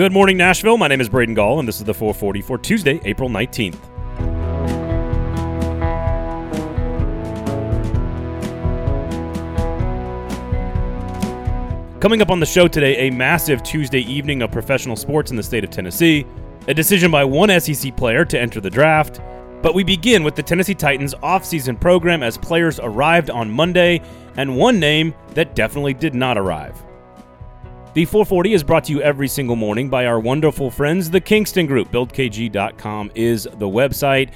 Good morning, Nashville. My name is Braden Gall, and this is the 440 for Tuesday, April 19th. Coming up on the show today, a massive Tuesday evening of professional sports in the state of Tennessee, a decision by one SEC player to enter the draft, but we begin with the Tennessee Titans offseason program as players arrived on Monday, and one name that definitely did not arrive. The 440 is brought to you every single morning by our wonderful friends, the Kingston Group. BuildKG.com is the website.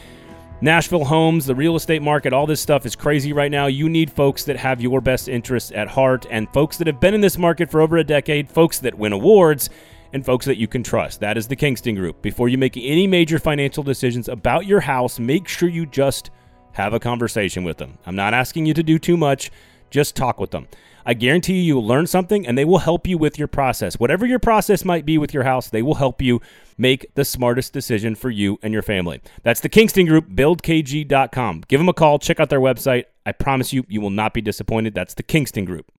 Nashville homes, the real estate market, all this stuff is crazy right now. You need folks that have your best interests at heart and folks that have been in this market for over a decade, folks that win awards, and folks that you can trust. That is the Kingston Group. Before you make any major financial decisions about your house, make sure you just have a conversation with them. I'm not asking you to do too much, just talk with them. I guarantee you, you'll learn something and they will help you with your process. Whatever your process might be with your house, they will help you make the smartest decision for you and your family. That's the Kingston Group, buildkg.com. Give them a call, check out their website. I promise you, you will not be disappointed. That's the Kingston Group.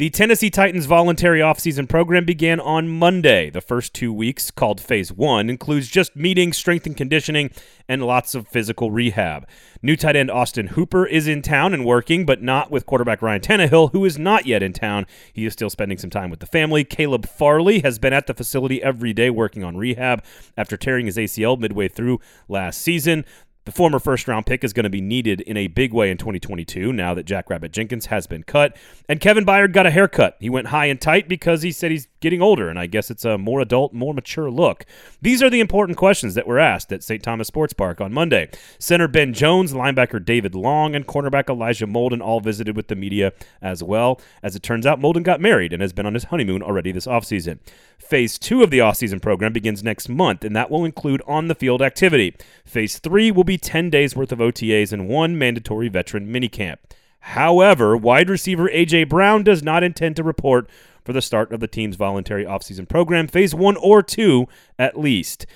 The Tennessee Titans voluntary offseason program began on Monday. The first two weeks, called Phase 1, includes just meetings, strength and conditioning, and lots of physical rehab. New tight end Austin Hooper is in town and working, but not with quarterback Ryan Tannehill, who is not yet in town. He is still spending some time with the family. Caleb Farley has been at the facility every day working on rehab after tearing his ACL midway through last season. The former first round pick is going to be needed in a big way in 2022 now that Jackrabbit Jenkins has been cut. And Kevin Byard got a haircut. He went high and tight because he said he's getting older, and I guess it's a more adult, more mature look. These are the important questions that were asked at St. Thomas Sports Park on Monday. Center Ben Jones, linebacker David Long, and cornerback Elijah Molden all visited with the media as well. As it turns out, Molden got married and has been on his honeymoon already this offseason. Phase two of the offseason program begins next month, and that will include on the field activity. Phase three will be 10 days worth of OTAs and one mandatory veteran minicamp. However, wide receiver A.J. Brown does not intend to report for the start of the team's voluntary offseason program, phase one or two at least.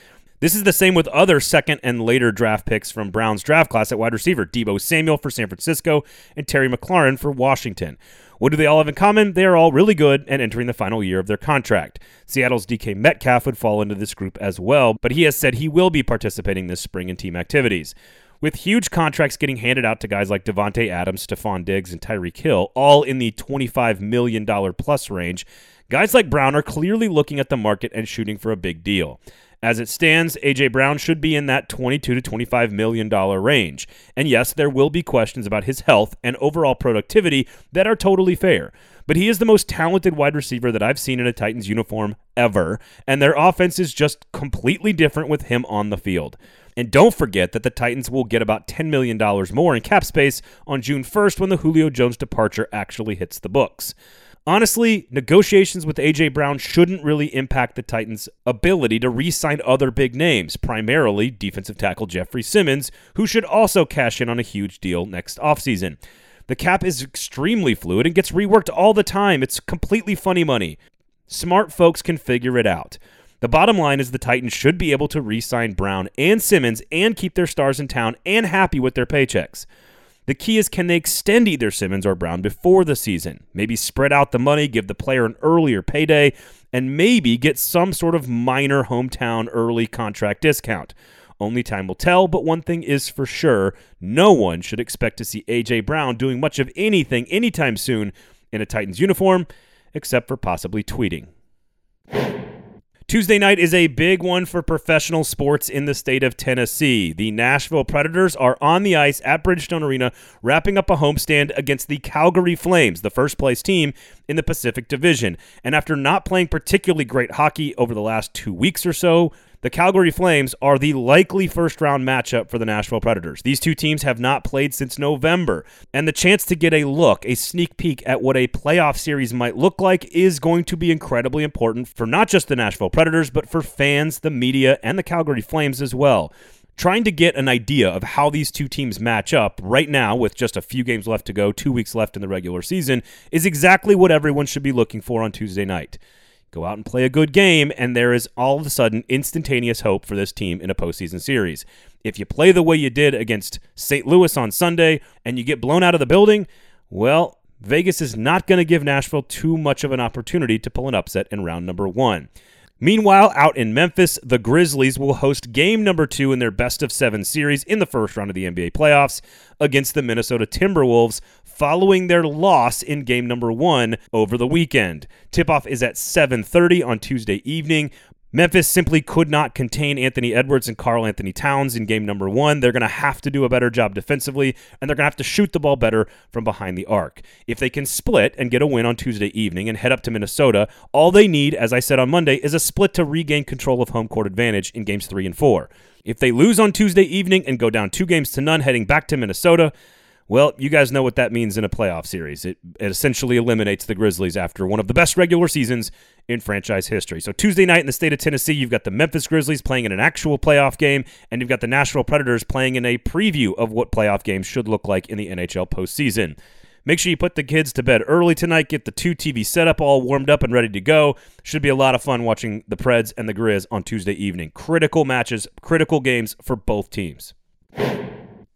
This is the same with other second and later draft picks from Brown's draft class at wide receiver Deebo Samuel for San Francisco and Terry McLaurin for Washington. What do they all have in common? They are all really good and entering the final year of their contract. Seattle's DK Metcalf would fall into this group as well, but he has said he will be participating this spring in team activities. With huge contracts getting handed out to guys like Davante Adams, Stefon Diggs, and Tyreek Hill, all in the $25 million plus range, guys like Brown are clearly looking at the market and shooting for a big deal. As it stands, AJ Brown should be in that 22 to 25 million dollar range. And yes, there will be questions about his health and overall productivity that are totally fair. But he is the most talented wide receiver that I've seen in a Titans uniform ever, and their offense is just completely different with him on the field. And don't forget that the Titans will get about $10 million more in cap space on June 1st when the Julio Jones departure actually hits the books. Honestly, negotiations with A.J. Brown shouldn't really impact the Titans' ability to re sign other big names, primarily defensive tackle Jeffrey Simmons, who should also cash in on a huge deal next offseason. The cap is extremely fluid and gets reworked all the time. It's completely funny money. Smart folks can figure it out. The bottom line is the Titans should be able to re sign Brown and Simmons and keep their stars in town and happy with their paychecks. The key is can they extend either Simmons or Brown before the season? Maybe spread out the money, give the player an earlier payday, and maybe get some sort of minor hometown early contract discount. Only time will tell, but one thing is for sure no one should expect to see A.J. Brown doing much of anything anytime soon in a Titans uniform, except for possibly tweeting. Tuesday night is a big one for professional sports in the state of Tennessee. The Nashville Predators are on the ice at Bridgestone Arena, wrapping up a homestand against the Calgary Flames, the first place team in the Pacific Division. And after not playing particularly great hockey over the last two weeks or so, the Calgary Flames are the likely first round matchup for the Nashville Predators. These two teams have not played since November, and the chance to get a look, a sneak peek at what a playoff series might look like is going to be incredibly important for not just the Nashville Predators, but for fans, the media, and the Calgary Flames as well. Trying to get an idea of how these two teams match up right now, with just a few games left to go, two weeks left in the regular season, is exactly what everyone should be looking for on Tuesday night. Go out and play a good game, and there is all of a sudden instantaneous hope for this team in a postseason series. If you play the way you did against St. Louis on Sunday and you get blown out of the building, well, Vegas is not going to give Nashville too much of an opportunity to pull an upset in round number one. Meanwhile, out in Memphis, the Grizzlies will host game number two in their best of seven series in the first round of the NBA playoffs against the Minnesota Timberwolves following their loss in game number one over the weekend. Tip-off is at 7.30 on Tuesday evening. Memphis simply could not contain Anthony Edwards and Karl-Anthony Towns in game number one. They're going to have to do a better job defensively, and they're going to have to shoot the ball better from behind the arc. If they can split and get a win on Tuesday evening and head up to Minnesota, all they need, as I said on Monday, is a split to regain control of home court advantage in games three and four. If they lose on Tuesday evening and go down two games to none heading back to Minnesota, well, you guys know what that means in a playoff series. It, it, essentially eliminates the Grizzlies after one of the best regular seasons in franchise history. So, Tuesday night in the state of Tennessee, you've got the Memphis Grizzlies playing in an actual playoff game, and you've got the Nashville Predators playing in a preview of what playoff games should look like in the NHL postseason. Make sure you put the kids to bed early tonight. Get the two TV setup all warmed up and ready to go. Should be a lot of fun watching the Preds and the Grizz on Tuesday evening. Critical matches, critical games for both teams.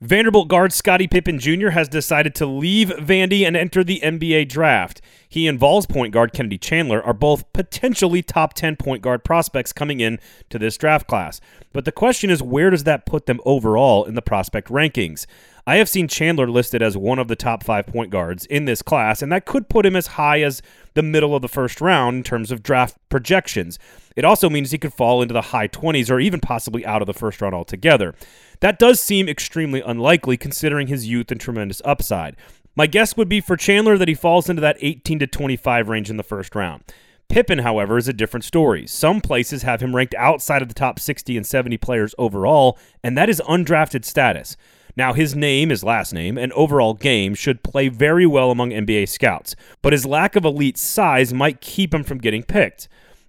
Vanderbilt guard Scottie Pippen Jr. has decided to leave Vandy and enter the NBA draft. He and Vols point guard Kennedy Chandler are both potentially top 10 point guard prospects coming in to this draft class. But the question is, where does that put them overall in the prospect rankings? I have seen Chandler listed as one of the top five point guards in this class, and that could put him as high as the middle of the first round in terms of draft projections. It also means he could fall into the high 20s or even possibly out of the first round altogether. That does seem extremely unlikely considering his youth and tremendous upside. My guess would be for Chandler that he falls into that 18 to 25 range in the first round. Pippen, however, is a different story. Some places have him ranked outside of the top 60 and 70 players overall, and that is undrafted status. Now, his name, his last name, and overall game should play very well among NBA scouts, but his lack of elite size might keep him from getting picked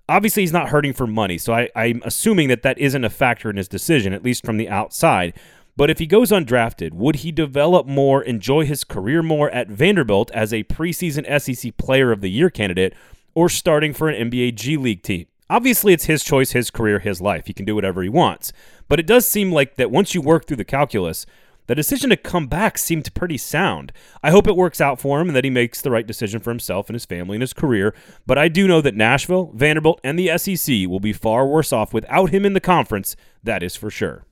obviously he's not hurting for money, so I, I'm assuming that that isn't a factor in his decision, at least from the outside. But if he goes undrafted, would he develop more, enjoy his career more at Vanderbilt as a preseason SEC Player of the Year candidate, or starting for an NBA G League team? Obviously, it's his choice, his career, his life. He can do whatever he wants. But it does seem like that once you work through the calculus, the decision to come back seemed pretty sound. I hope it works out for him and that he makes the right decision for himself and his family and his career. But I do know that Nashville, Vanderbilt, and the SEC will be far worse off without him in the conference. That is for sure.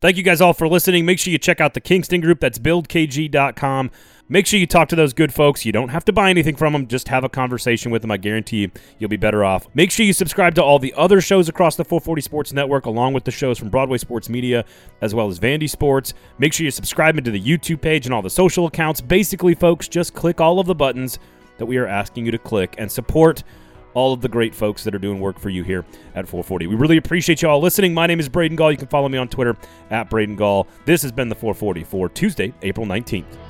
Thank you guys all for listening. Make sure you check out the Kingston group. That's buildkg.com. Make sure you talk to those good folks. You don't have to buy anything from them, just have a conversation with them. I guarantee you, you'll be better off. Make sure you subscribe to all the other shows across the 440 Sports Network, along with the shows from Broadway Sports Media, as well as Vandy Sports. Make sure you subscribe into the YouTube page and all the social accounts. Basically, folks, just click all of the buttons that we are asking you to click and support all of the great folks that are doing work for you here at 440. We really appreciate you all listening. My name is Braden Gall. You can follow me on Twitter at Braden Gall. This has been the 440 for Tuesday, April 19th.